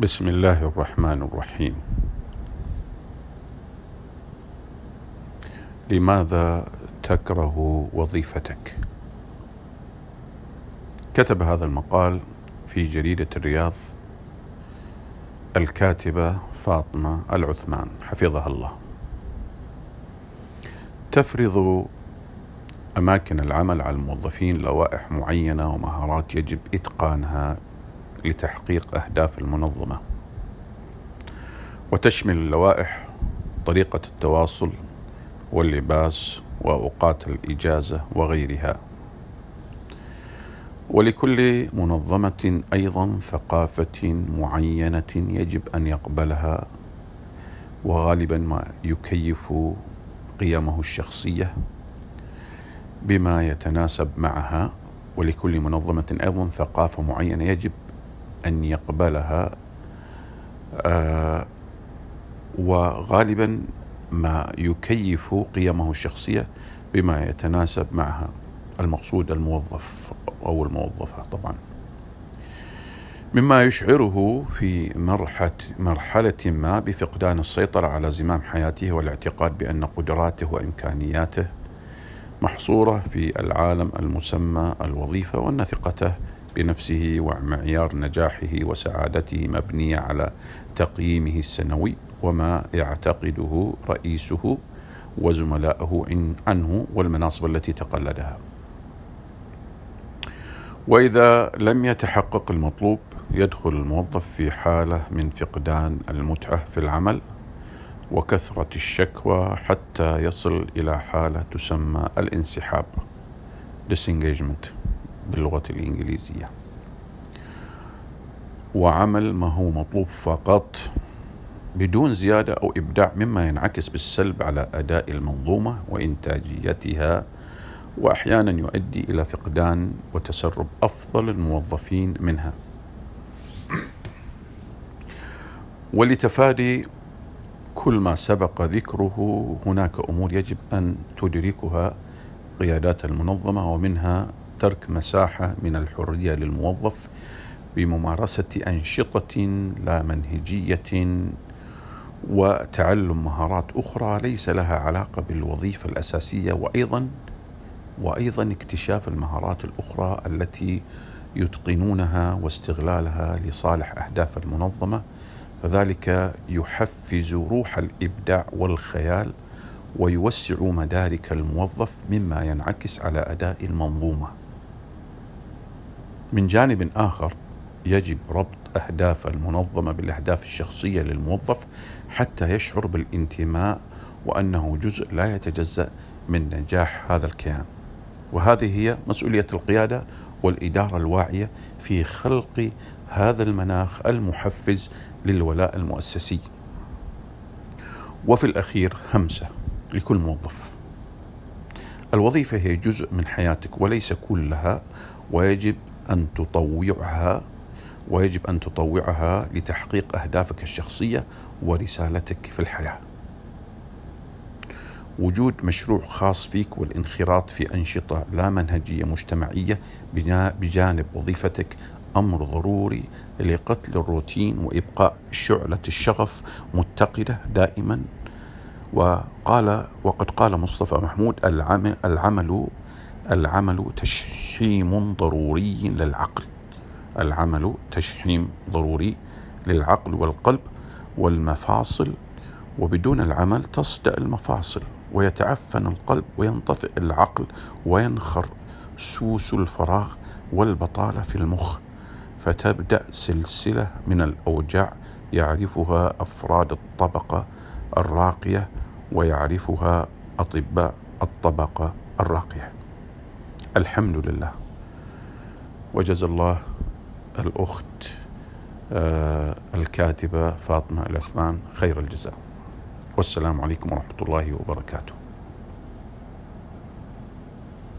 بسم الله الرحمن الرحيم. لماذا تكره وظيفتك؟ كتب هذا المقال في جريدة الرياض الكاتبة فاطمة العثمان حفظها الله. تفرض أماكن العمل على الموظفين لوائح معينة ومهارات يجب إتقانها لتحقيق أهداف المنظمة وتشمل اللوائح طريقة التواصل واللباس وأوقات الإجازة وغيرها. ولكل منظمة أيضا ثقافة معينة يجب أن يقبلها وغالبا ما يكيف قيمه الشخصية بما يتناسب معها. ولكل منظمة أيضا ثقافة معينة يجب أن يقبلها آه وغالبا ما يكيف قيمه الشخصية بما يتناسب معها المقصود الموظف أو الموظفة طبعا. مما يشعره في مرحلة, مرحلة ما بفقدان السيطرة على زمام حياته والاعتقاد بأن قدراته وإمكانياته محصورة في العالم المسمى الوظيفة وأن ثقته بنفسه ومعيار نجاحه وسعادته مبنية على تقييمه السنوي وما يعتقده رئيسه وزملائه عنه والمناصب التي تقلدها. وإذا لم يتحقق المطلوب يدخل الموظف في حالة من فقدان المتعة في العمل وكثرة الشكوى حتى يصل إلى حالة تسمى الانسحاب disengagement. باللغة الإنجليزية. وعمل ما هو مطلوب فقط بدون زيادة أو إبداع مما ينعكس بالسلب على أداء المنظومة وإنتاجيتها وأحيانا يؤدي إلى فقدان وتسرب أفضل الموظفين منها. ولتفادي كل ما سبق ذكره هناك أمور يجب أن تدركها قيادات المنظمة ومنها ترك مساحة من الحرية للموظف بممارسة أنشطة لا منهجية وتعلم مهارات أخرى ليس لها علاقة بالوظيفة الأساسية وأيضا وأيضا اكتشاف المهارات الأخرى التي يتقنونها واستغلالها لصالح أهداف المنظمة فذلك يحفز روح الإبداع والخيال ويوسع مدارك الموظف مما ينعكس على أداء المنظومة. من جانب آخر يجب ربط أهداف المنظمة بالأهداف الشخصية للموظف حتى يشعر بالانتماء وأنه جزء لا يتجزأ من نجاح هذا الكيان. وهذه هي مسؤولية القيادة والإدارة الواعية في خلق هذا المناخ المحفز للولاء المؤسسي. وفي الأخير همسة لكل موظف. الوظيفة هي جزء من حياتك وليس كلها ويجب أن تطوعها ويجب أن تطوعها لتحقيق أهدافك الشخصية ورسالتك في الحياة. وجود مشروع خاص فيك والانخراط في أنشطة لا منهجية مجتمعية بجانب وظيفتك أمر ضروري لقتل الروتين وإبقاء شعلة الشغف متقدة دائما وقال وقد قال مصطفى محمود العمل العمل تشحيم ضروري للعقل. العمل تشحيم ضروري للعقل والقلب والمفاصل وبدون العمل تصدأ المفاصل ويتعفن القلب وينطفئ العقل وينخر سوس الفراغ والبطالة في المخ. فتبدأ سلسلة من الأوجاع يعرفها أفراد الطبقة الراقية ويعرفها أطباء الطبقة الراقية. الحمد لله وجزا الله الأخت آه، الكاتبة فاطمة العثمان خير الجزاء. والسلام عليكم ورحمة الله وبركاته.